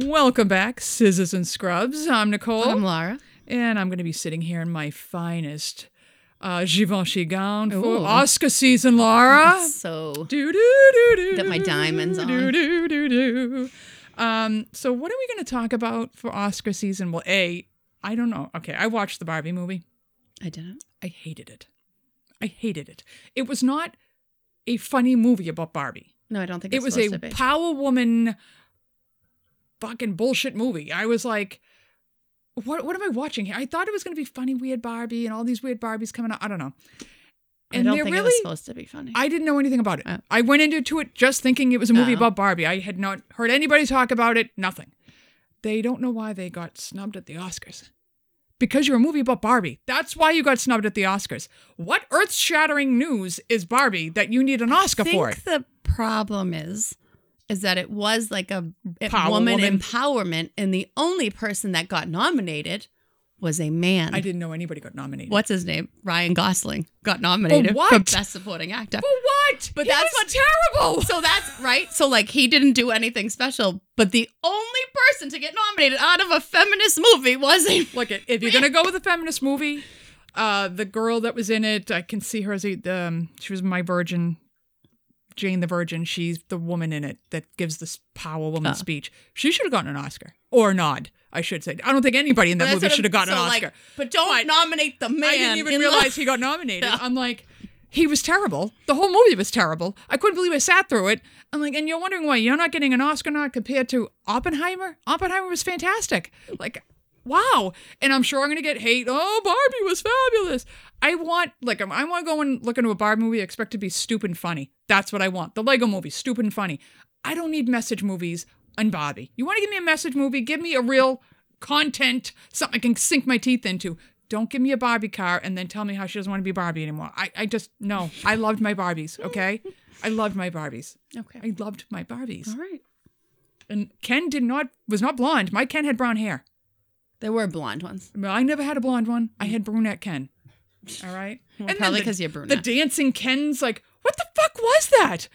Welcome back, Scissors and Scrubs. I'm Nicole, I'm Laura. and I'm going to be sitting here in my finest uh, Givenchy gown for Ooh. Oscar season, Lara. So Do do do do. Got my diamonds on. Do do do do. Um. So what are we going to talk about for Oscar season? Well, a I don't know. Okay, I watched the Barbie movie. I didn't. I hated it. I hated it. It was not a funny movie about Barbie. No, I don't think it was a power woman fucking bullshit movie. I was like, what what am I watching here? I thought it was gonna be funny, weird Barbie and all these weird Barbies coming out. I don't know. I And don't they're think it really was supposed to be funny. I didn't know anything about it. Oh. I went into it just thinking it was a movie Oh. about Barbie. I had not heard anybody talk about it, nothing. They don't know why they got snubbed at the Oscars. Because you're a movie about Barbie. That's why you got snubbed at the Oscars. What earth shattering news is Barbie that you need an Oscar I for think it? the problem is is that it was like a Power woman, woman. empowerment, and the only person that got nominated was a man. I didn't know anybody got nominated. What's his name? Ryan Gosling got nominated what? for Best Supporting Actor. For what? But He that's was what- terrible. So that's right. So like he didn't do anything special, but the only person to get nominated out of a feminist movie was a Look, it if you're gonna go with a feminist movie, uh, the girl that was in it, I can see her as a, um, she was my virgin, Jane the Virgin. She's the woman in it that gives this power woman Oh. speech. She should have gotten an Oscar or a nod, I should say. I don't think anybody in that movie should have gotten an so, Oscar. like, but don't But nominate the man. I didn't even realize the- he got nominated. Yeah. I'm like, he was terrible. The whole movie was terrible. I couldn't believe I sat through it. I'm like, and you're wondering why you're not getting an Oscar nod compared to Oppenheimer? Oppenheimer was fantastic. Like, wow. And I'm sure I'm gonna get hate. Oh, Barbie was fabulous. I want like I want to go and look into a Barbie movie. Expect to be stupid and funny. That's what I want. The Lego movie, stupid and funny. I don't need message movies on Barbie. You want to give me a message movie? Give me a real content, something I can sink my teeth into. Don't give me a Barbie car and then tell me how she doesn't want to be Barbie anymore. I, I just no. I loved my Barbies. Okay, I loved my Barbies. Okay. I loved my Barbies. All right. And Ken did not was not blonde. My Ken had brown hair. There were blonde ones. Well, I never had a blonde one. I had brunette Ken. All right. Well, then probably the- 'cause you're brunette. The dancing Ken's like, what the fuck was that?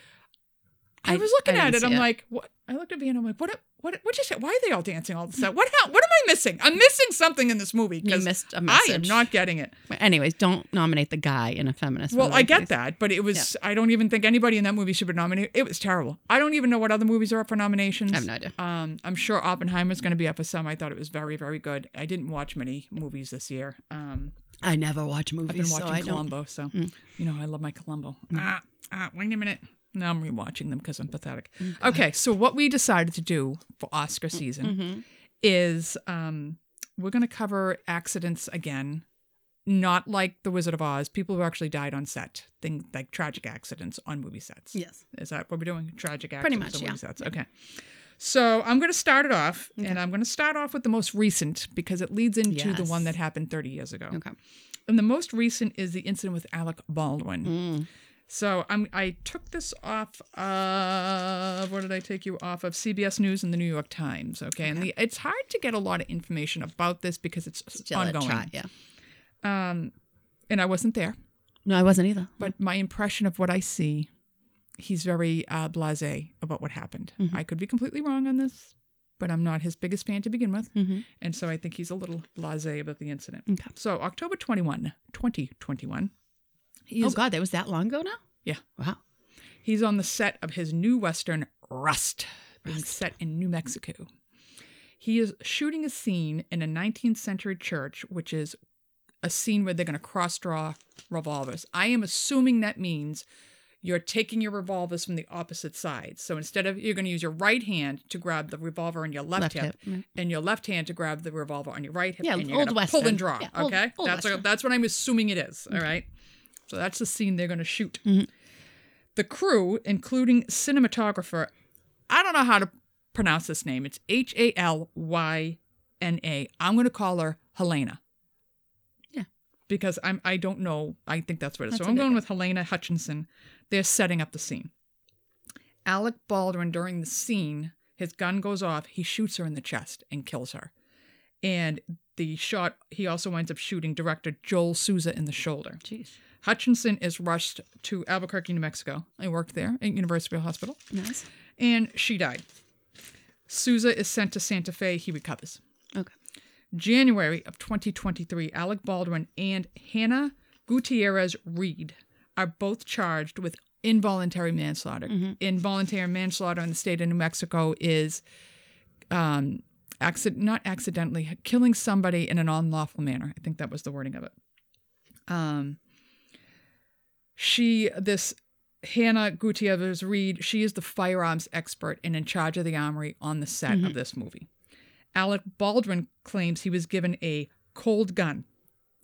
I, I- was looking I at it. I'm it. like, what? I looked at Vienna. And I'm like, what? What? What you say? Why are they all dancing all the time? What? How, what am I missing? I'm missing something in this movie You because missed a I am not getting it. Anyways, don't nominate the guy in a feminist. Well, I get that, but it was. I don't even think anybody in that movie should be nominated. It was terrible. I don't even know what other movies are up for nominations. I have no idea. Um, I'm sure Oppenheimer's going to be up for some. I thought it was very, very good. I didn't watch many movies this year. Um, I never watch movies, I've been watching don't. Columbo, so Mm. you know I love my Columbo. Ah, ah, wait a minute. Now I'm rewatching them because I'm pathetic. Mm, Okay, so what we decided to do for Oscar season Mhm. is um, we're going to cover accidents again, not like The Wizard of Oz. People who actually died on set, things like tragic accidents on movie sets. Yes. Is that what we're doing? Tragic Pretty accidents much, on movie sets. Okay. So I'm going to start it off, and I'm going to start off with the most recent because it leads into the one that happened 30 years ago. Okay. And the most recent is the incident with Alec Baldwin. Mm. So I'm I took this off of what did I take you off of CBS News and the New York Times. Okay, and the, it's hard to get a lot of information about this because it's Still ongoing. try, yeah. Um, and I wasn't there, No, I wasn't either. but my impression of what I see, he's very uh, blasé about what happened. Mm-hmm. I could be completely wrong on this, but I'm not his biggest fan to begin with. Mhm. And so I think he's a little blasé about the incident. Okay. So October 21, 2021. He Oh God, that was that long ago now. Yeah. Wow. he's on the set of his new Western, Rust, being set in New Mexico. He is shooting a scene in a 19th century church, which is a scene where they're going to cross draw revolvers. I am assuming that means you're taking your revolvers from the opposite sides. So instead of you're going to use your right hand to grab the revolver on your left, Left hip, hip, and your left hand to grab the revolver on your right hip. Yeah, and you're old gonna pull and draw. Yeah, okay, old that's Western. that's what I'm assuming it is. All mm. right. So that's the scene they're going to shoot. Mhm. The crew, including cinematographer, I don't know how to pronounce this name. It's H A L Y N A. I'm going to call her Helena. Yeah. Because I'm I don't know. I think that's what it is. That's so I'm going with Helena Hutchinson. They're setting up the scene. Alec Baldwin during the scene, his gun goes off. He shoots her in the chest and kills her. And the shot, he also winds up shooting director Joel Souza in the shoulder. Jeez. Hutchinson is rushed to Albuquerque, New Mexico. I worked there at University Hospital, Nice. and she died. Souza is sent to Santa Fe. He recovers. Okay. January of 2023, Alec Baldwin and Hannah Gutierrez Reed are both charged with involuntary manslaughter. Involuntary manslaughter in the state of New Mexico is um, accident, not accidentally, killing somebody in an unlawful manner. I think that was the wording of it. Um, she, this Hannah Gutierrez Reed, she is the firearms expert and in charge of the armory on the set of this movie. Alec Baldwin claims he was given a cold gun,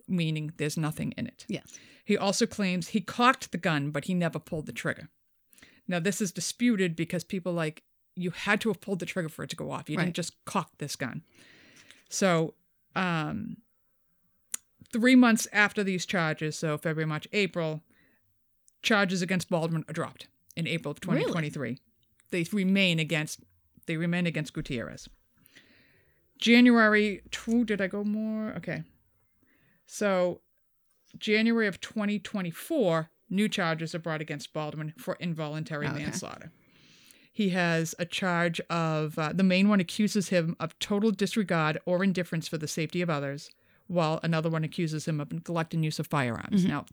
meaning there's nothing in it. Yes. He also claims he cocked the gun, but he never pulled the trigger. Now, this is disputed because people like, you had to have pulled the trigger for it to go off. You Right. didn't just cock this gun. So, um, three months after these charges, so February, March, April, charges against Baldwin are dropped in April of Really? 2023. They remain against they remain against Gutierrez. January, two, did I go more? Okay. So, January of 2024, new charges are brought against Baldwin for involuntary Oh, okay. manslaughter. He has a charge of uh, the main one accuses him of total disregard or indifference for the safety of others, while another one accuses him of neglect and use of firearms. Now,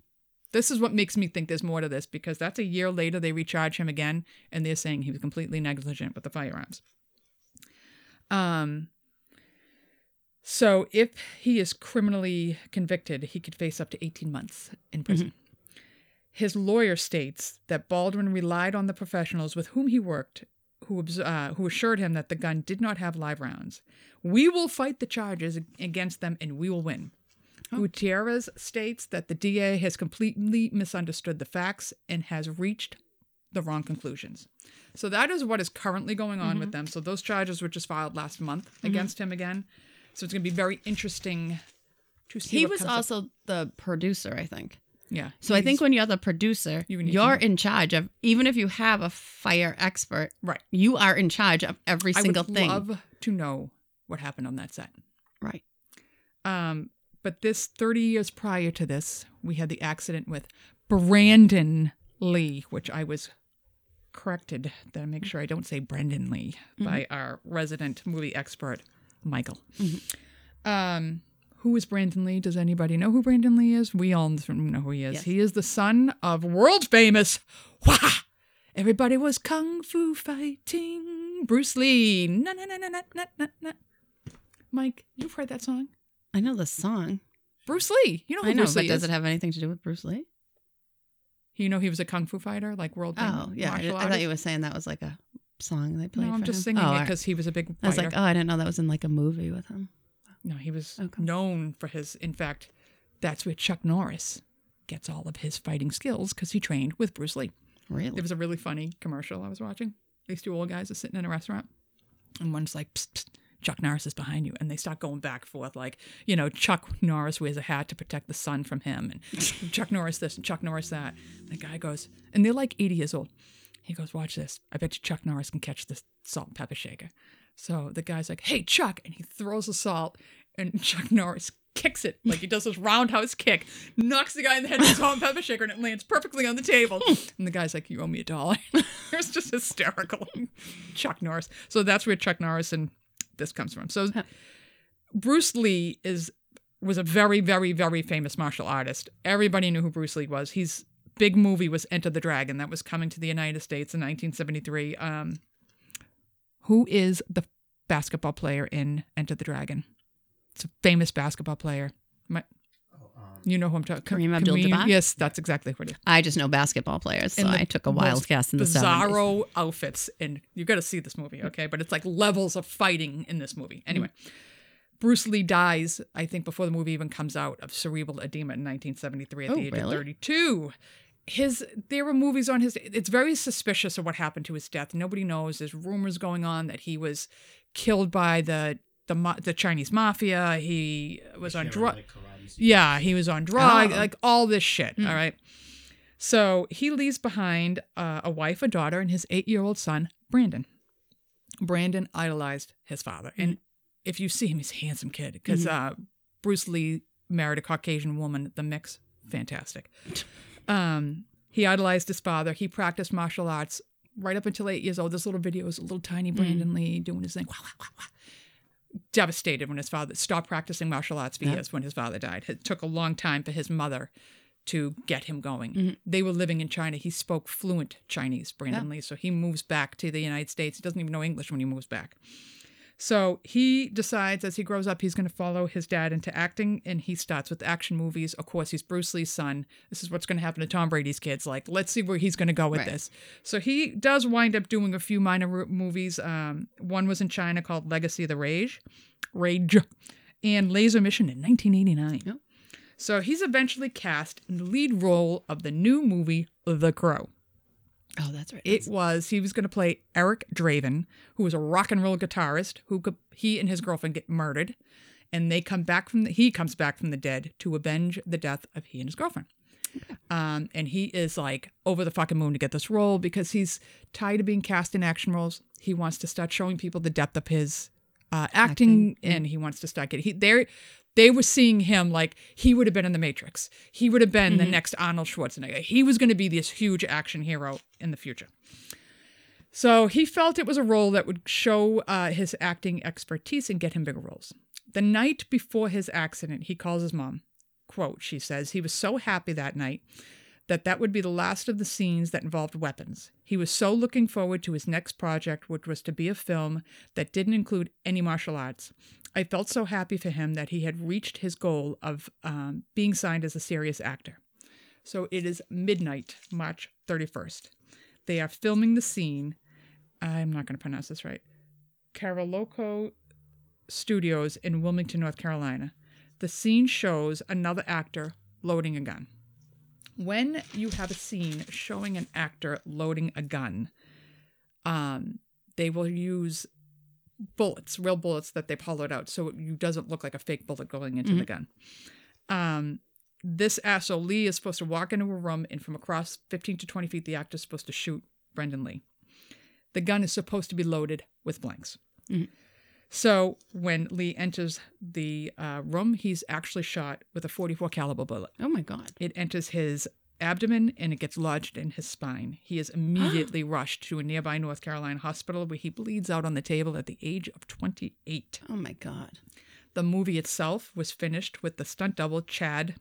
this is what makes me think there's more to this because that's a year later they recharge him again and they're saying he was completely negligent with the firearms. Um, so if he is criminally convicted, he could face up to 18 months in prison. His lawyer states that Baldwin relied on the professionals with whom he worked, who, uh, who assured him that the gun did not have live rounds. We will fight the charges against them and we will win. Gutierrez states that the DA has completely misunderstood the facts and has reached the wrong conclusions. So that is what is currently going on with them. So those charges were just filed last month against him again. So it's going to be very interesting to see. He what was comes up. also the producer, I think. yeah. So I think when you're the producer, you you're in charge of even if you have a fire expert, right. you are in charge of every I single thing. I would love to know what happened on that set. right. Um, but this 30 years prior to this, we had the accident with Brandon Lee, which I was corrected that I make sure I don't say Brendan Lee by our resident movie expert, Michael. Um, who is Brandon Lee? Does anybody know who Brandon Lee is? We all know who he is. Yes. He is the son of world famous, wah! Everybody was kung fu fighting Bruce Lee. Na, na, na, na, na, na, na. Mike, you've heard that song? I know the song. Bruce Lee. You know who I know, Bruce but Lee does is? it have anything to do with Bruce Lee? you know he was a kung fu fighter, like world Oh, yeah. I, I thought you were saying that was like a song they played. No, I'm just him. singing oh, it because he was a big I was like, oh, I didn't know that was in like a movie with him. no, he was Okay. known for his. In fact, that's where Chuck Norris gets all of his fighting skills because he trained with Bruce Lee. Really? There was a really funny commercial I was watching. These two old guys are sitting in a restaurant, and one's like, psst, psst, Chuck Norris is behind you. And they start going back and forth, like, you know, Chuck Norris wears a hat to protect the sun from him, and Chuck Norris this and Chuck Norris that. And the guy goes, and they're like 80 years old. He goes, Watch this. I bet you Chuck Norris can catch this salt and pepper shaker. So the guy's like, Hey, Chuck. And he throws the salt, and Chuck Norris kicks it like he does this roundhouse kick, knocks the guy in the head with salt and pepper shaker, and it lands perfectly on the table. And the guy's like, You owe me a dollar. it was just hysterical. Chuck Norris. So that's where Chuck Norris and this comes from. So Bruce Lee is was a very, very, very famous martial artist. Everybody knew who Bruce Lee was. His big movie was Enter the Dragon that was coming to the United States in 1973. Um, who is the basketball player in Enter the Dragon? It's a famous basketball player. My, you know who I'm talking. About? Kareem Abdul-Jabbar? Yes, that's exactly what it is. I just know basketball players, so I took a wild guess in the 70s. bizarro outfits, and you got to see this movie, okay? But it's like levels of fighting in this movie. Mm-hmm. Anyway, Bruce Lee dies, I think, before the movie even comes out of cerebral edema in 1973 at Oh, the age of 32. His there were movies on his. It's very suspicious of what happened to his death. Nobody knows. There's rumors going on that he was killed by the the the Chinese mafia. He was on drugs. Yeah, he was on drugs, Oh. like all this shit. All right. So he leaves behind uh, a wife, a daughter, and his eight year old son, Brandon. Brandon idolized his father. And if you see him, he's a handsome kid because uh, Bruce Lee married a Caucasian woman. The mix, fantastic. Um, he idolized his father. He practiced martial arts right up until eight years old. This little video is a little tiny Mm. Brandon Lee doing his thing. Wah, wah, wah. Devastated when his father stopped practicing martial arts for Yeah. years when his father died. It took a long time for his mother to get him going. Mhm. They were living in China. He spoke fluent Chinese, Brandon Lee. So he moves back to the United States. He doesn't even know English when he moves back. So he decides as he grows up, he's going to follow his dad into acting, and he starts with action movies. Of course, he's Bruce Lee's son. This is what's going to happen to Tom Brady's kids. Like, let's see where he's going to go with Right. this. So he does wind up doing a few minor movies. Um, one was in China called Legacy of the Rage, Rage, and Laser Mission in 1989. Yep. So he's eventually cast in the lead role of the new movie The Crow. Oh, that's right. It was he was going to play Eric Draven, who was a rock and roll guitarist who could, he and his girlfriend get murdered, and they come back from the, he comes back from the dead to avenge the death of he and his girlfriend. Um, and he is like over the fucking moon to get this role because he's tired of being cast in action roles. He wants to start showing people the depth of his uh, acting, and he wants to start getting he they they were seeing him like he would have been in the Matrix. He would have been the next Arnold Schwarzenegger. He was going to be this huge action hero in the future. So he felt it was a role that would show uh, his acting expertise and get him bigger roles. The night before his accident, he calls his mom. Quote, she says, he was so happy that night that that would be the last of the scenes that involved weapons. He was so looking forward to his next project, which was to be a film that didn't include any martial arts. I felt so happy for him that he had reached his goal of um, being signed as a serious actor. So it is midnight, March 31st. They are filming the scene. I'm not going to pronounce this right. Caroloco Studios in Wilmington, North Carolina. The scene shows another actor loading a gun. When you have a scene showing an actor loading a gun, um, they will use bullets, real bullets that they've hollowed out, so it doesn't look like a fake bullet going into the gun. Um, this asshole Lee is supposed to walk into a room, and from across 15 to 20 feet, the actor is supposed to shoot Brendan Lee. The gun is supposed to be loaded with blanks. Mhm. So when Lee enters the uh, room, he's actually shot with a 44 caliber bullet. oh my god. It enters his abdomen and it gets lodged in his spine. He is immediately rushed to a nearby North Carolina hospital where he bleeds out on the table at the age of 28. Oh my god. The movie itself was finished with the stunt double Chad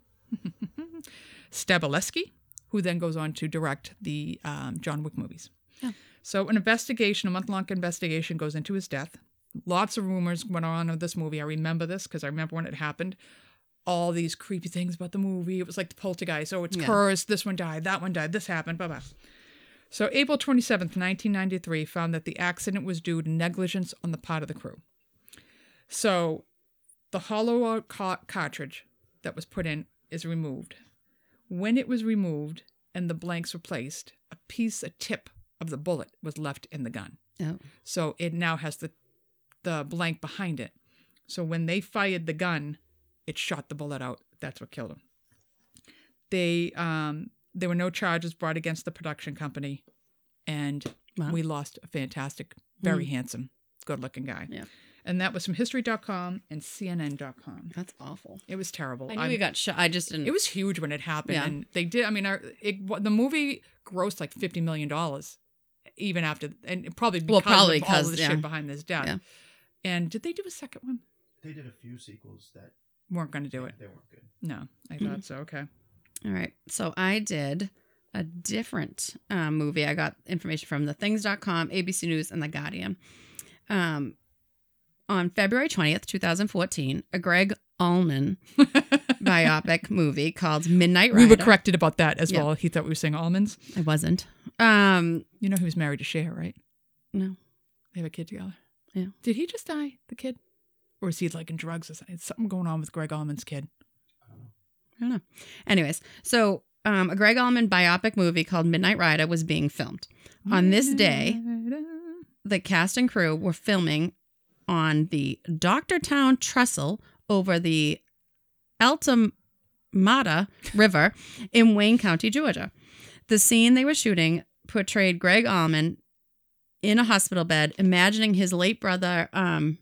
Stahelski, who then goes on to direct the um, John Wick movies. Yeah. So, an investigation, a month long investigation, goes into his death. Lots of rumors went on of this movie. I remember this because I remember when it happened. All these creepy things about the movie. It was like the poltergeist. Oh, it's Yeah. cursed. This one died. That one died. This happened. Blah, blah. So, April 27th, 1993, found that the accident was due to negligence on the part of the crew. So, the hollow out ca- cartridge that was put in is removed. When it was removed and the blanks were placed, a piece, a tip of the bullet was left in the gun. Oh. So it now has the the blank behind it. So when they fired the gun, it shot the bullet out. That's what killed him. They um there were no charges brought against the production company, and Wow. we lost a fantastic, very handsome, good-looking guy. Yeah. And that was from History.com and CNN.com. That's awful. It was terrible. I knew I'm- he got shot. I just didn't. it was huge when it happened, Yeah. and they did. I mean, our, it, the movie grossed like fifty million dollars, even after, and probably because Well, probably of all 'cause, of the yeah. shit behind this death. Yeah. And did they do a second one? They did a few sequels that weren't going to do it. They weren't good. No, I thought so. Okay. All right. So I did a different um, movie. I got information from thethings.com, ABC News, and The Guardian. Um, on February 20th, 2014, a Gregg Allman biopic movie called Midnight we were corrected about that as Yeah. well. He thought we were saying almonds. I wasn't. Um, You know, he was married to Cher, right? no. They have a kid together. Yeah. Did he just die, the kid, or is he like in drugs or something? It's something going on with Gregg Allman's kid. I don't know. Anyways, so um, a Gregg Allman biopic movie called Midnight Rider was being filmed. On this day, the cast and crew were filming on the Doctortown Trestle over the Altamaha River in Wayne County, Georgia. The scene they were shooting portrayed Gregg Allman in a hospital bed, imagining his late brother, um,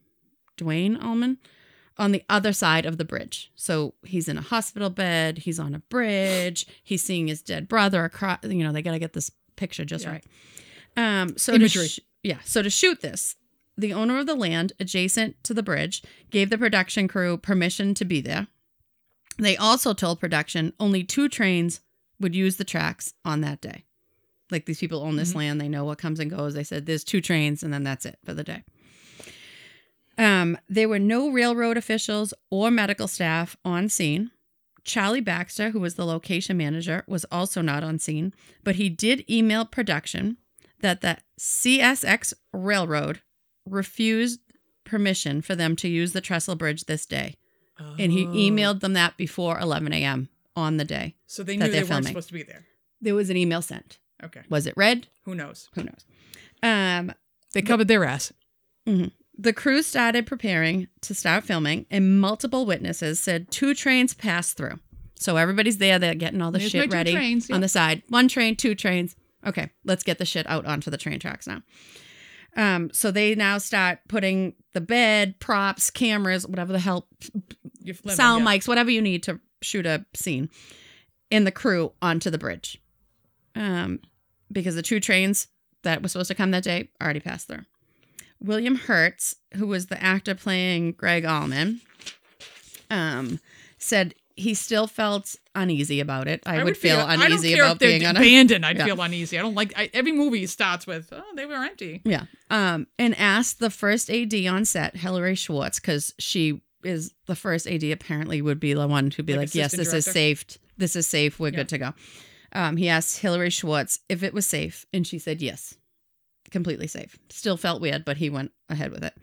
Duane Allman, on the other side of the bridge. So he's in a hospital bed, he's on a bridge, he's seeing his dead brother across. You know, they got to get this picture just Yeah. right. Um, so to Imagery. sh- yeah, so to shoot this, the owner of the land adjacent to the bridge gave the production crew permission to be there. They also told production only two trains would use the tracks on that day. Like these people own this Mhm. land, they know what comes and goes. They said there's two trains, and then that's it for the day. Um, there were no railroad officials or medical staff on scene. Charlie Baxter, who was the location manager, was also not on scene, but he did email production that the CSX Railroad refused permission for them to use the trestle bridge this day. And he Oh. emailed them that before 11 a.m. on the day. So they knew they they're weren't filming. supposed to be there. There was an email sent. Okay. Was it read? Who knows? Who knows? Um, They covered their ass. The crew started preparing to start filming, and multiple witnesses said two trains passed through. So everybody's there, they're getting all the There's shit ready trains, on the side. One train, two trains. Okay, let's get the shit out onto the train tracks now. Um, so they now start putting the bed, props, cameras, whatever the hell, flipping, sound yeah. mics, whatever you need to shoot a scene, and the crew onto the bridge. Um, because the two trains that were supposed to come that day already passed through. William Hurt, who was the actor playing Gregg Allman, um, said he still felt uneasy about it. I, would, feel, I don't uneasy about being on a abandoned. I'd Yeah. feel uneasy. I don't like. I, every movie starts with, "Oh, they were empty." Yeah. Um, and asked the first AD on set, Hillary Schwartz, because she is the first AD apparently would be the one who'd be Like like, yes, this is safe. This is safe. We're Yeah. good to go. Um, he asked Hillary Schwartz if it was safe, and she said yes, completely safe. Still felt weird, but he went ahead with it.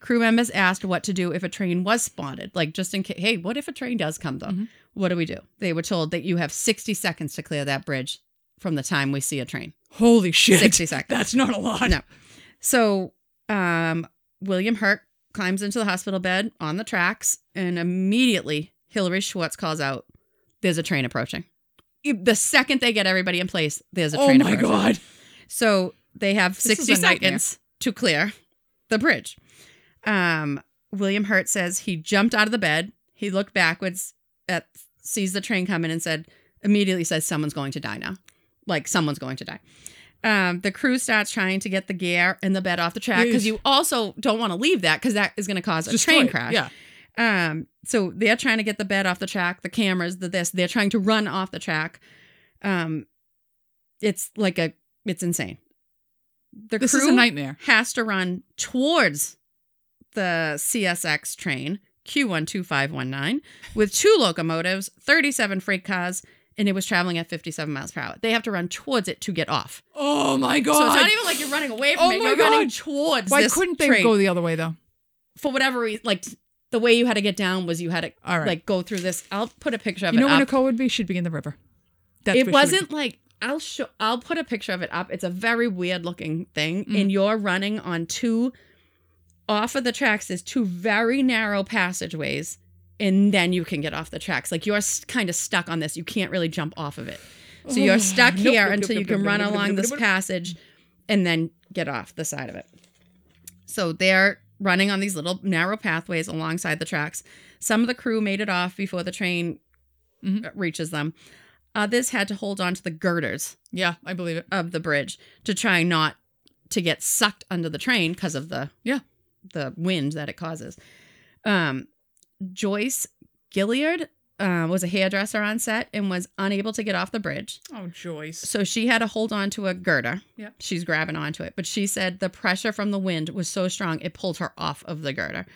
Crew members asked what to do if a train was spotted, like just in case. Hey, what if a train does come though? Mhm. What do we do? They were told that you have 60 seconds to clear that bridge from the time we see a train. Holy shit! 60 seconds. That's not a lot. No. So um, William Hurt climbs into the hospital bed on the tracks, and immediately Hillary Schwartz calls out, "There's a train approaching." The second they get everybody in place, there's a train Oh my approaching. god! So they have This 60 a nightmare. seconds to clear the bridge. Um, William Hurt says he jumped out of the bed. He looked backwards at sees the train coming and said immediately says someone's going to die now. Like someone's going to die. Um, the crew starts trying to get the gear and the bed off the track because you also don't want to leave that because that is going to cause a Destroy train it. crash. Yeah. Um, so they're trying to get the bed off the track, the cameras, the this, they're trying to run off the track. Um, it's like a, it's insane. The This crew is a nightmare. has to run towards the CSX train Q12519 with two locomotives, 37 freight cars, and it was traveling at 57 miles per hour. They have to run towards it to get off. Oh my god! So it's not even like you're running away from Oh it. You're running towards Why couldn't they train. go the other way though? for whatever reason? Like the way you had to get down was you had to right. like go through this. I'll put a picture of you it You know where up. Nicole would be? She'd be in the river. That's it where she would wasn't like I'll show I'll put a picture of it up. It's a very weird looking thing. Mm. And you're running on two off of the tracks, there's two very narrow passageways, and then you can get off the tracks. Like you're kind of stuck on this. You can't really jump off of it. So you're stuck here until you can run along this passage and then get off the side of it. So they're running on these little narrow pathways alongside the tracks. Some of the crew made it off before the train Mhm. reaches them. Others had to hold on to the girders Yeah, I believe it. of the bridge to try not to get sucked under the train because of the Yeah. the wind that it causes. Um, Joyce Gilliard uh, was a hairdresser on set and was unable to get off the bridge, Oh, Joyce. so she had to hold on to a girder. Yeah. she's grabbing onto it, but she said the pressure from the wind was so strong it pulled her off of the girder.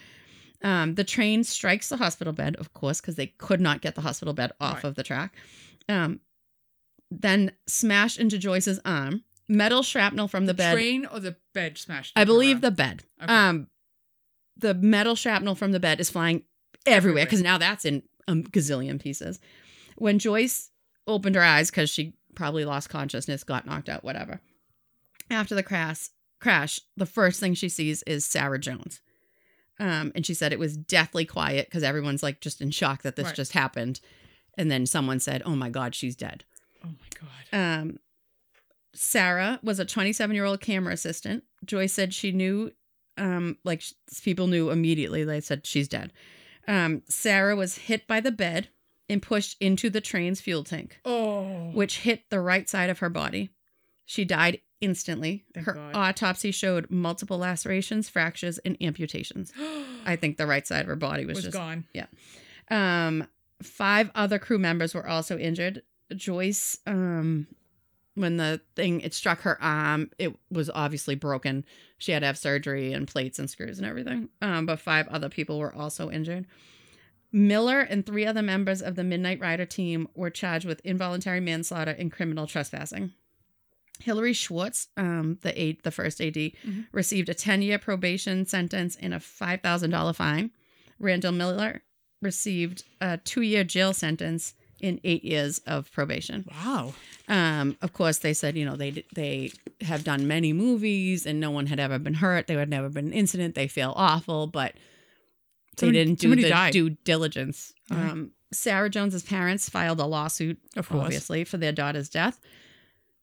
Um, the train strikes the hospital bed, of course, because they could not get the hospital bed off Right. of the track. Um, then smashed into Joyce's arm. Metal shrapnel from the, bed. train or the bed smashed. I believe the bed. Okay. Um, the metal shrapnel from the bed is flying everywhere Everywhere. because now that's in a gazillion pieces. When Joyce opened her eyes because she probably lost consciousness, got knocked out, whatever. After the crash, crash, the first thing she sees is Sarah Jones. Um, and she said it was deathly quiet because everyone's like just in shock that this Right. just happened. And then someone said, "Oh my God, she's dead." Oh my god. Um, Sarah was a 27 year old camera assistant. Joyce said she knew, um, like sh- people knew immediately. They said she's dead. Um, Sarah was hit by the bed and pushed into the train's fuel tank, Oh. which hit the right side of her body. She died instantly. Thank Her God. autopsy showed multiple lacerations, fractures, and amputations. I think the right side of her body was, was just gone. Yeah. Um, five other crew members were also injured. Joyce, um, when the thing it struck her arm, it was obviously broken. She had to have surgery and plates and screws and everything. Um, but five other people were also injured. Miller and three other members of the Midnight Rider team were charged with involuntary manslaughter and criminal trespassing. Hillary Schwartz, um, the aid, the first AD, Mhm. received a 10-year probation sentence and a $5,000 fine. Randall Miller received a two-year jail sentence in eight years of probation. Wow. Um, of course, they said you know they they have done many movies and no one had ever been hurt. There had never been an incident. They feel awful, but they Somebody- didn't do the died. due diligence. Right. Um, Sarah Jones's parents filed a lawsuit Of course. obviously, for their daughter's death.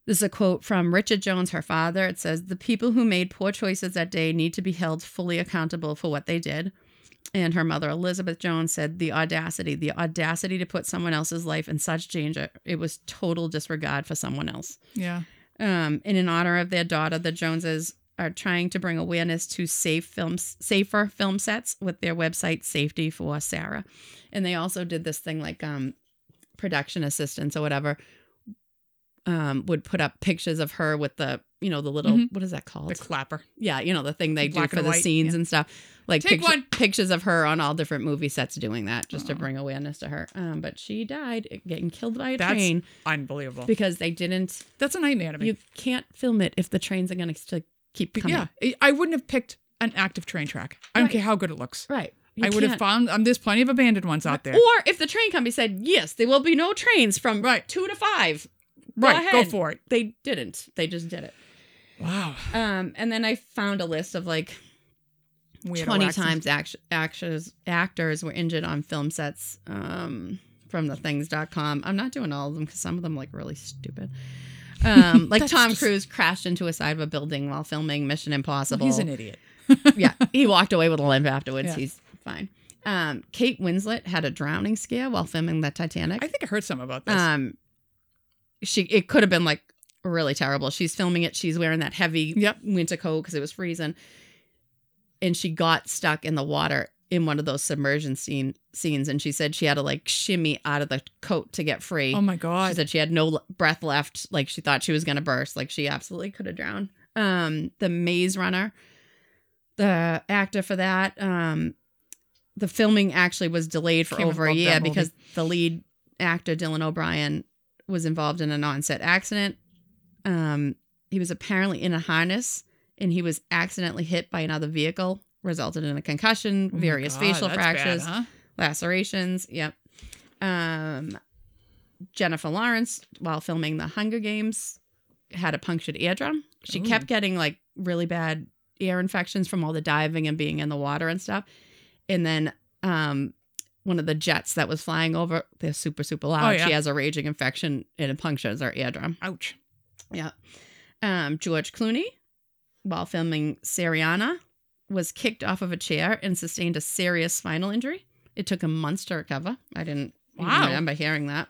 This is a quote from Richard Jones, her father. It says, The people who made poor choices that day need to be held fully accountable for what they did. And her mother, Elizabeth Jones, said, The audacity, the audacity to put someone else's life in such danger. It was total disregard for someone else. Yeah. Um, and in honor of their daughter, the Joneses are trying to bring awareness to safe films, safer film sets with their website Safety for Sarah. And they also did this thing like um, production assistants or whatever um, would put up pictures of her with the, you know, the little, Mhm. what is that called? The clapper. yeah, you know, the thing they do for the white, scenes yeah. and stuff. Like Take picture- one. pictures of her on all different movie sets doing that just to bring awareness to her. Um, but she died getting killed by a That's train Unbelievable. because they didn't That's a nightmare to me. you can't film it if the trains are going to keep coming. yeah. I- wouldn't have picked an active train track. I don't Right. care how good it looks. Right. I would have found um, there's plenty of abandoned ones out there. Or if the train company said, yes, there will be no trains from Right. two to five. Go right. Go ahead. for it. They didn't. They just did it. Wow. Um, and then I found a list of like Weirdo 20 accents. times act- actors, actors were injured on film sets um, from the things.com. I'm not doing all of them because some of them like really stupid. Um, like Tom just- Cruise crashed into a side of a building while filming Mission Impossible. He's an idiot. yeah, he walked away with a limp afterwards. Yeah. He's fine. Um, Kate Winslet had a drowning scare while filming the Titanic. I think I heard some about this. um, she it could have been like really terrible. She's filming it. She's wearing that heavy Yep. winter coat because it was freezing, and she got stuck in the water in one of those submersion scene scenes. And she said she had to like shimmy out of the coat to get free. oh my god! She said she had no l- breath left. Like she thought she was gonna burst. Like she absolutely could have drowned. Um, the Maze Runner, the actor for that, um, the filming actually was delayed for over a year because the lead actor Dylan O'Brien was involved in an on-set accident. Um, he was apparently in a harness and he was accidentally hit by another vehicle, resulted in a concussion, Oh various God, facial that's bad, fractures huh? lacerations. Yep. Um, Jennifer Lawrence, while filming the Hunger Games, had a punctured eardrum. She Ooh. kept getting like really bad ear infections from all the diving and being in the water and stuff. And then um, one of the jets that was flying over, they're super, super loud. Oh, yeah. She has a raging infection and it punctures her eardrum. Ouch. Yeah. Um, George Clooney, while filming Syriana, was kicked off of a chair and sustained a serious spinal injury. It took him months to recover. I didn't Wow. remember hearing that.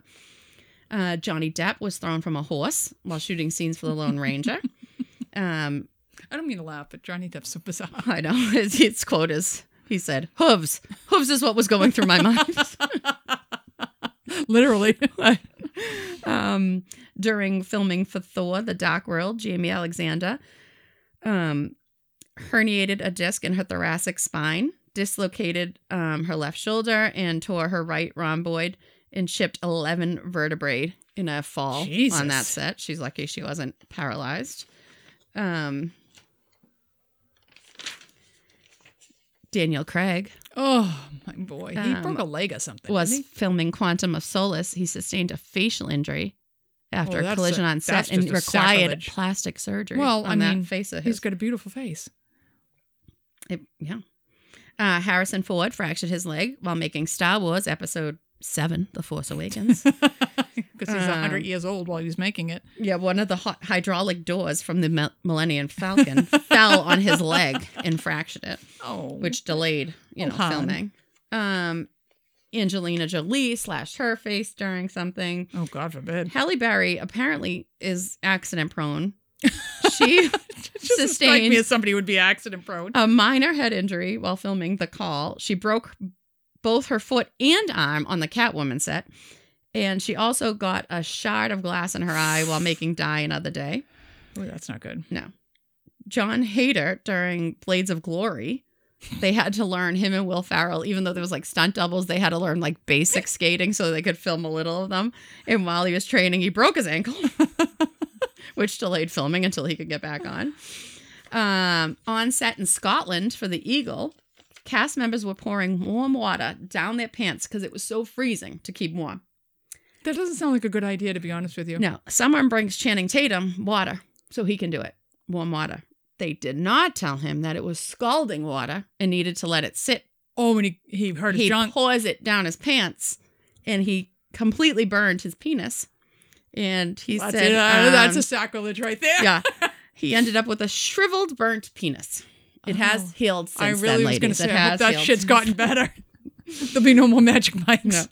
Uh, Johnny Depp was thrown from a horse while shooting scenes for the Lone Ranger. um, I don't mean to laugh, but Johnny Depp's so bizarre. I know his, his quote is he said, "Hooves, hooves is what was going through my mind." Literally. um, during filming for Thor: The Dark World, Jaimie Alexander um, herniated a disc in her thoracic spine, dislocated um, her left shoulder, and tore her right rhomboid, and chipped 11 vertebrae in a fall on that set. She's lucky she wasn't paralyzed. Um, Daniel Craig oh my boy. He Um, broke a leg or something. was filming Quantum of Solace. He sustained a facial injury after Oh, a collision a- on set and required sacrilege. plastic surgery. Well, on I mean, face of his. He's got a beautiful face. It- yeah. Uh, Harrison Ford fractured his leg while making Star Wars Episode Seven: The Force Awakens. Because he's a Um, 100 years old while he was making it. yeah, one of the hy- hydraulic doors from the Millennium Falcon fell on his leg and fractured it. Oh. which delayed, you Oh, know, hon. filming. Um, Angelina Jolie slashed her face during something. Oh, God forbid. Halle Berry apparently is accident prone. she Doesn't strike me sustained as somebody who would be accident prone. a minor head injury while filming The Call. She broke both her foot and arm on the Catwoman set. And she also got a shard of glass in her eye while making Die Another Day. Oh, that's not good. No. Jon Heder during Blades of Glory. They had to learn him and Will Ferrell, even though there was like stunt doubles, they had to learn like basic skating so they could film a little of them. And while he was training, he broke his ankle, which delayed filming until he could get back on. Um, on set in Scotland for The Eagle, cast members were pouring warm water down their pants because it was so freezing to keep warm. That doesn't sound like a good idea, to be honest with you. No, someone brings Channing Tatum water so he can do it. Warm water. They did not tell him that it was scalding water and needed to let it sit. Oh, when he, he hurt his He junk. pours it down his pants and he completely burned his penis. And he That's, said, it. Uh, that's um, a sacrilege right there. yeah, he ended up with a shriveled, burnt penis. It has Oh, healed since I really then, was ladies. going to say, it I hope that healed shit's gotten better. There'll be no more Magic Mikes.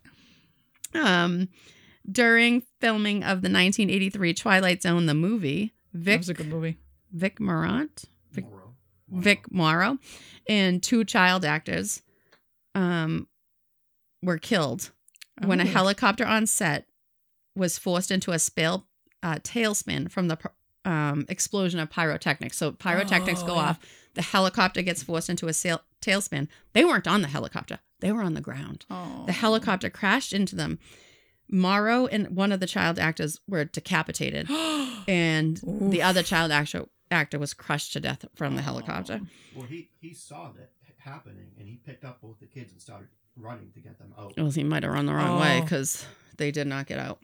No. Um, during filming of the 1983 Twilight Zone, the movie, That Vic was a good movie. Vic Morant, Vic- Morrow. Vic Morrow, and two child actors, um, were killed when a Oh. helicopter on set was forced into a spale, uh, tailspin from the um, explosion of pyrotechnics. So pyrotechnics Oh, go yeah. off. The helicopter gets forced into a sail- tailspin. They weren't on the helicopter; they were on the ground. Oh. The helicopter crashed into them. Morrow and one of the child actors were decapitated, and the other child actor actor was crushed to death from the Oh. helicopter. Well, he he saw that happening, and he picked up both the kids and started running to get them out. Well, he might have run the wrong way Oh. because they did not get out.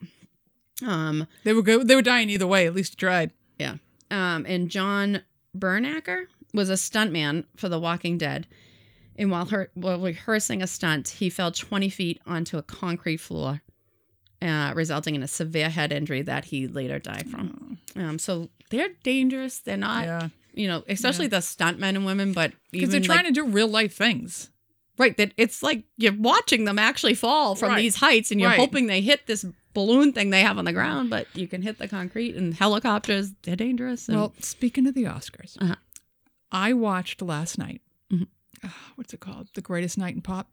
Um, They were good. They were dying either way. At least he tried. Yeah. Um, and John Bernecker was a stuntman for The Walking Dead. And while, her, while rehearsing a stunt, he fell 20 feet onto a concrete floor, uh, resulting in a severe head injury that he later died from. Um, so they're dangerous. They're not, yeah, you know, especially the stuntmen and women, but because they're trying like, to do real life things. right, that it's like you're watching them actually fall from Right. these heights, and you're Right. hoping they hit this balloon thing they have on the ground, but you can hit the concrete and helicopters. They're dangerous. And, Well, speaking of the Oscars, Uh-huh. I watched last night. Mhm. Ah, what's it called? The Greatest Night in Pop.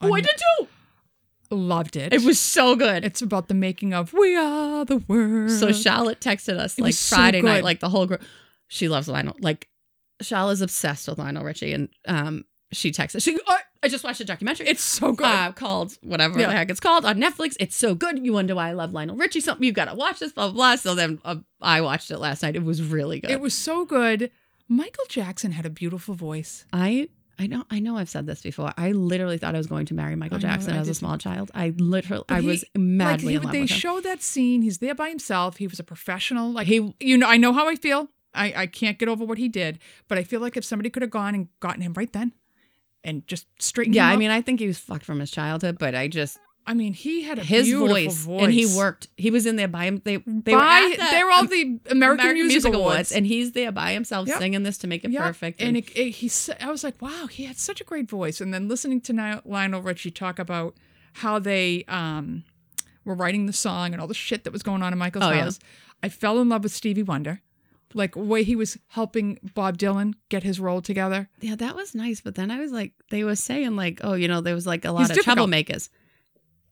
oh, I did too. Loved it. It was so good. It's about the making of "We Are the World." So Charlotte texted us It like was so Friday night, like the whole group. She loves Lionel. Like Charlotte's obsessed with Lionel Richie, and um, she texted. She, oh, I just watched a documentary. it's so good. uh, called whatever Yeah. the heck it's called on Netflix. It's so good. You wonder why I love Lionel Richie. Something you got to watch this. Blah blah. blah. So then uh, I watched it last night. It was really good. it was so good. Michael Jackson had a beautiful voice. I I know I know I've said this before. I literally thought I was going to marry Michael know, Jackson I as a small child. I literally But I he- was Like madly he, in love they with him. show that scene. He's there by himself. He was a professional. Like he, you know, I know how I feel. I, I can't get over what he did, but I feel like if somebody could have gone and gotten him right then, and just straightened yeah, I mean I think he was fucked from his childhood, but I just I mean, he had a his beautiful voice, and he worked. He was in there by him. They they were by at the they were all the American, Music, Awards, and he's there by himself Yep. singing this to make it Yep. perfect. And it, it, he, I was like, wow, he had such a great voice. And then listening to Lionel Richie talk about how they um, were writing the song and all the shit that was going on in Michael's Oh, yeah. house, I fell in love with Stevie Wonder. Like way he was helping Bob Dylan get his role together. yeah, that was nice. But then I was like, they were saying like, oh, you know, there was like a lot He's of difficult. troublemakers,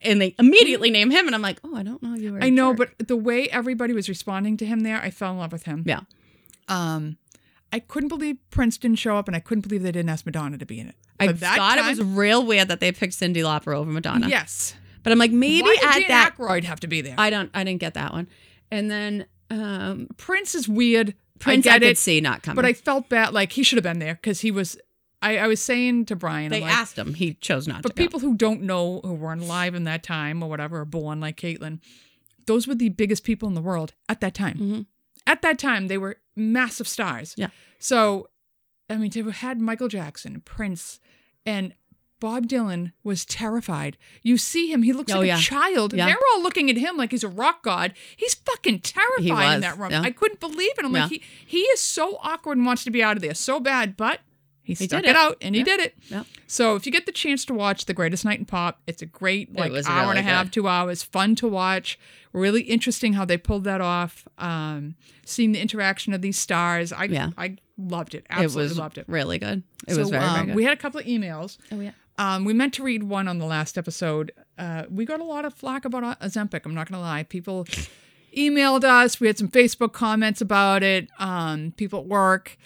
and they immediately name him, and I'm like, oh, I don't know you were. I know, jerk. but the way everybody was responding to him there, I fell in love with him. Yeah. Um, I couldn't believe Prince didn't show up, and I couldn't believe they didn't ask Madonna to be in it. I thought time- it was real weird that they picked Cyndi Lauper over Madonna. Yes. but I'm like, maybe Why did at that, Aykroyd have to be there? I don't, I didn't get that one. And then um Prince is weird. Prince, I I, could it, see not coming. but I felt bad. Like he should have been there because he was. I, I was saying to Brian, they like, asked him, he chose not but go. people who don't know who weren't alive in that time or whatever, or born like Caitlyn, those were the biggest people in the world at that time. Mhm. At that time, they were massive stars. Yeah. So, I mean, they had Michael Jackson, Prince, and Bob Dylan was terrified. You see him; he looks Oh, like yeah. a child. Yeah. They're all looking at him like he's a rock god. He's fucking terrified in that room. yeah. I couldn't believe it. I'm like, he he is so awkward and wants to be out of there so bad, but He, He stuck did it. it. out and he did it. So if you get the chance to watch The Greatest Night in Pop, it's a great like hour and a half, good. two hours, fun to watch. Really interesting how they pulled that off. Um, seeing the interaction of these stars, I. I loved it. It Absolutely was loved it. really good. It So, was very, um, very good. We had a couple of emails. oh yeah. Um, we meant to read one on the last episode. Uh, we got a lot of flack about Ozempic. I'm not going to lie. People emailed us. We had some Facebook comments about it. Um, people at work.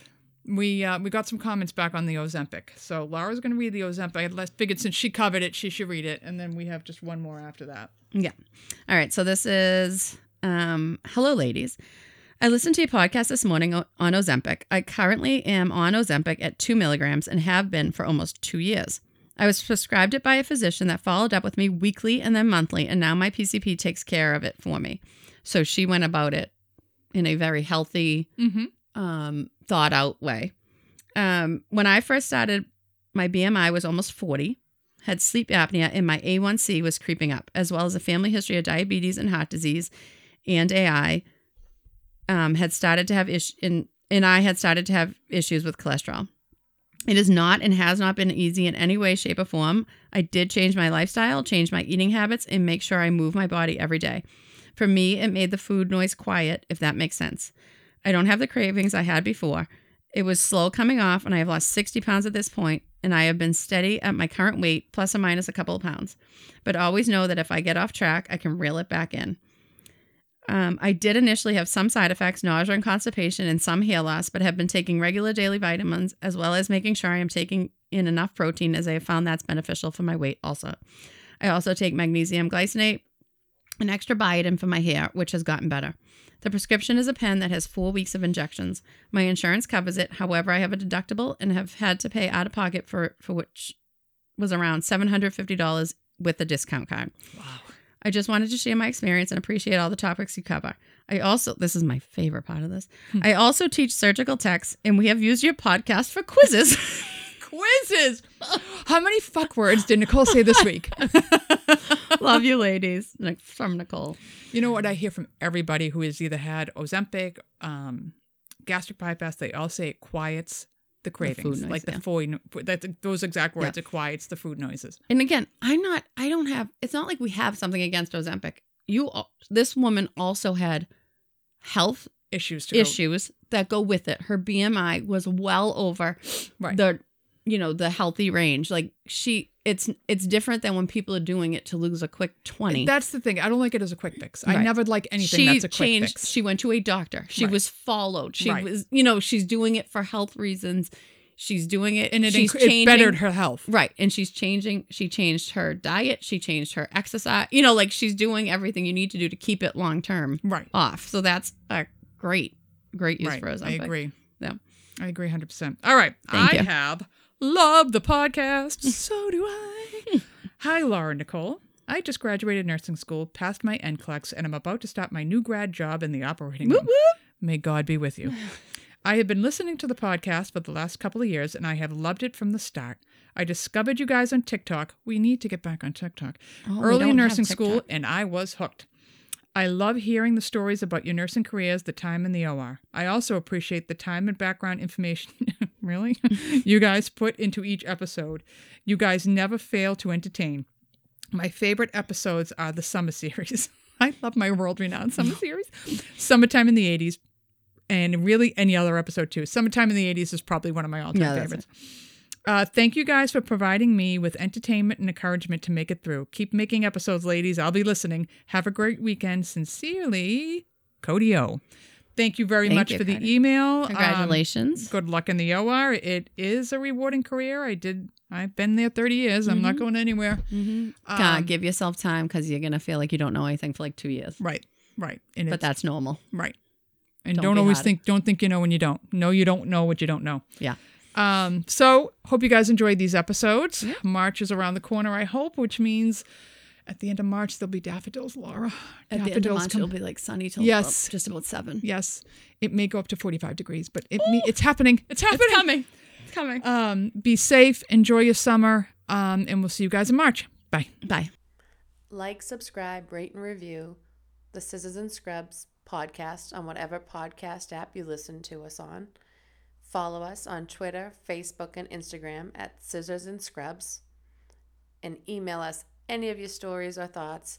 We uh, we got some comments back on the Ozempic. So Laura's going to read the Ozempic. I figured since she covered it, she should read it, and then we have just one more after that. Yeah. All right. So this is um hello ladies. I listened to your podcast this morning on Ozempic. I currently am on Ozempic at two milligrams and have been for almost two years. I was prescribed it by a physician that followed up with me weekly and then monthly, and now my PCP takes care of it for me. So she went about it in a very healthy, Mm-hmm. um, thought out way. Um, when I first started, my BMI was almost 40, had sleep apnea, and my A1C was creeping up, as well as a family history of diabetes and heart disease and AI. Um, had started to have issues, in, and I had started to have issues with cholesterol. It is not and has not been easy in any way, shape, or form. I did change my lifestyle, change my eating habits, and make sure I move my body every day. For me, it made the food noise quiet, if that makes sense. I don't have the cravings I had before. It was slow coming off, and I have lost 60 pounds at this point, and I have been steady at my current weight, plus or minus a couple of pounds. But always know that if I get off track, I can reel it back in. Um, I did initially have some side effects, nausea and constipation, and some hair loss, but have been taking regular daily vitamins as well as making sure I am taking in enough protein as I have found that's beneficial for my weight also. I also take magnesium glycinate, an extra biotin for my hair, which has gotten better. The prescription is a pen that has four weeks of injections. My insurance covers it. However, I have a deductible and have had to pay out of pocket for, for which was around $750 with the discount card. Wow. I just wanted to share my experience and appreciate all the topics you cover. I also, this is my favorite part of this. I also teach surgical techs, and we have used your podcast for quizzes. Quizzes. How many fuck words did Nicole say this week? Love you, ladies. From Nicole. You know what I hear from everybody who has either had Ozempic, um, gastric bypass, they all say it quiets the cravings, noise, like yeah. the food, that those exact words. It quiets the food noises. And again, I'm not, I don't have, it's not like we have something against Ozempic. You, this woman also had health Issues to go- issues that go with it. Her BMI was well over Right. the, you know, the healthy range. Like she, it's, it's different than when people are doing it to lose a quick 20. That's the thing. I don't like it as a quick fix. I never like anything she that's a quick changed fix. she went to a doctor she Right. was followed she Right. was you know she's doing it for health reasons she's doing it and it, she's inc- it bettered her health. right and she's changing she changed her diet she changed her exercise you know like she's doing everything you need to do to keep it long term Right. off so that's a great great use right. for us I agree. Yeah. I agree 100%. All right. Thank I you. have loved the podcast. so do I. Hi, Laura and Nicole. I just graduated nursing school, passed my NCLEX, and I'm about to start my new grad job in the operating room. May God be with you. I have been listening to the podcast for the last couple of years, and I have loved it from the start. I discovered you guys on TikTok. We need to get back on TikTok. Oh, Early nursing school, and I was hooked. I love hearing the stories about your nursing careers, the time in the OR. I also appreciate the time and background information, really, you guys put into each episode. You guys never fail to entertain. My favorite episodes are the summer series. I love my world renowned summer series. Summertime in the 80s, and really any other episode too. Summertime in the 80s is probably one of my all time that's favorites. Uh, thank you guys for providing me with entertainment and encouragement to make it through. Keep making episodes, ladies. I'll be listening. Have a great weekend. Sincerely, Cody O. Thank you very Thank much you, for the email. Um, congratulations good luck in the OR. It is a rewarding career. I did. I've been there 30 years. I'm not going anywhere. mm-hmm. um, give yourself time because you're gonna feel like you don't know anything for like two years Right. Right. And but that's normal right. And Don't don't, always hard. think. Don't think you know when you don't. No, you don't know what you don't know. yeah Um, so hope you guys enjoyed these episodes. March is around the corner, I hope, which means at the end of March there'll be daffodils, Laura. at the end of March come- it'll be like sunny till Yes. about- just about seven Yes, it may go up to forty-five degrees, but it me, it's happening. It's happening. it's coming it's coming Um, be safe. Enjoy your summer. Um, and we'll see you guys in March. Bye. bye Like, subscribe, rate, and review the Scissors and Scrubs podcast on whatever podcast app you listen to us on. Follow us on Twitter, Facebook, and Instagram at Scissors and Scrubs. And email us any of your stories or thoughts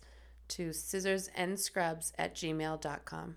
to scissorsandscrubs at gmail.com.